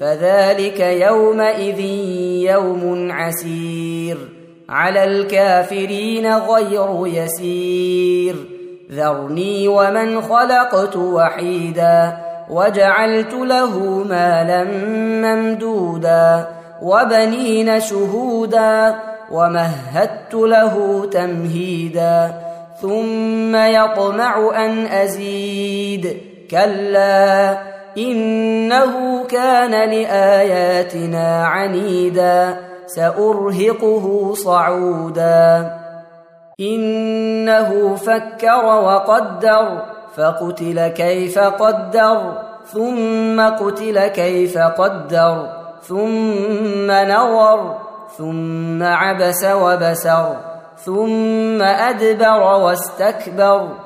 فذلك يومئذ يوم عسير. على الكافرين غير يسير. ذرني ومن خلقت وحيدا وجعلت له مالا ممدودا وبنين شهودا ومهدت له تمهيدا. ثم يطمع أن أزيد. كلا إنه كان لآياتنا عنيدا سأرهقه صعودا. إنه فكر وقدر فقتل كيف قدر ثم قتل كيف قدر ثم نظر ثم عبس وبسر ثم أدبر واستكبر.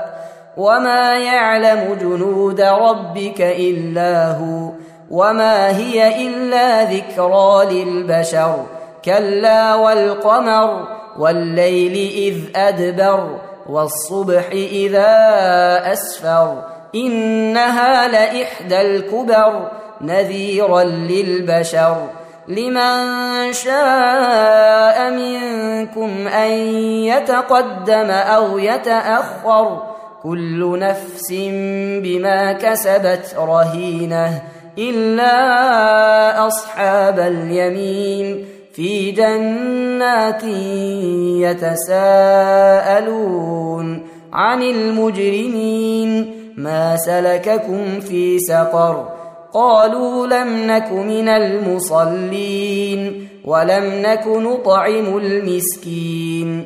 وما يعلم جنود ربك الا هو وما هي الا ذكرى للبشر كلا والقمر والليل اذ ادبر والصبح اذا اسفر انها لاحدى الكبر نذيرا للبشر لمن شاء منكم ان يتقدم أو يتاخر كل نفس بما كسبت رهينة إلا أصحاب اليمين في جنات يتساءلون عن المجرمين ما سلككم في سقر قالوا لم نك من المصلين ولم نك نطعم المسكين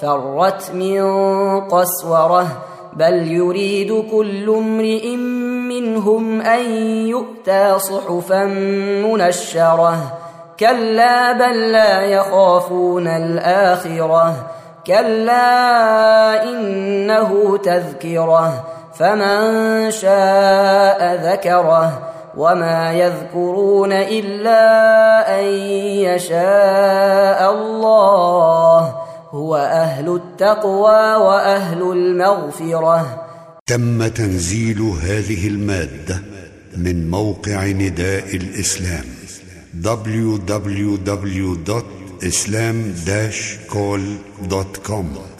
فرت من قسورة بل يريد كل امرئ منهم أن يؤتى صحفا منشرة. كلا بل لا يخافون الآخرة. كلا إنه تذكرة. فمن شاء ذكره وما يذكرون إلا أن يشاء الله. هو أهل التقوى وأهل المغفرة. تم تنزيل هذه المادة من موقع نداء الإسلام www.islam-call.com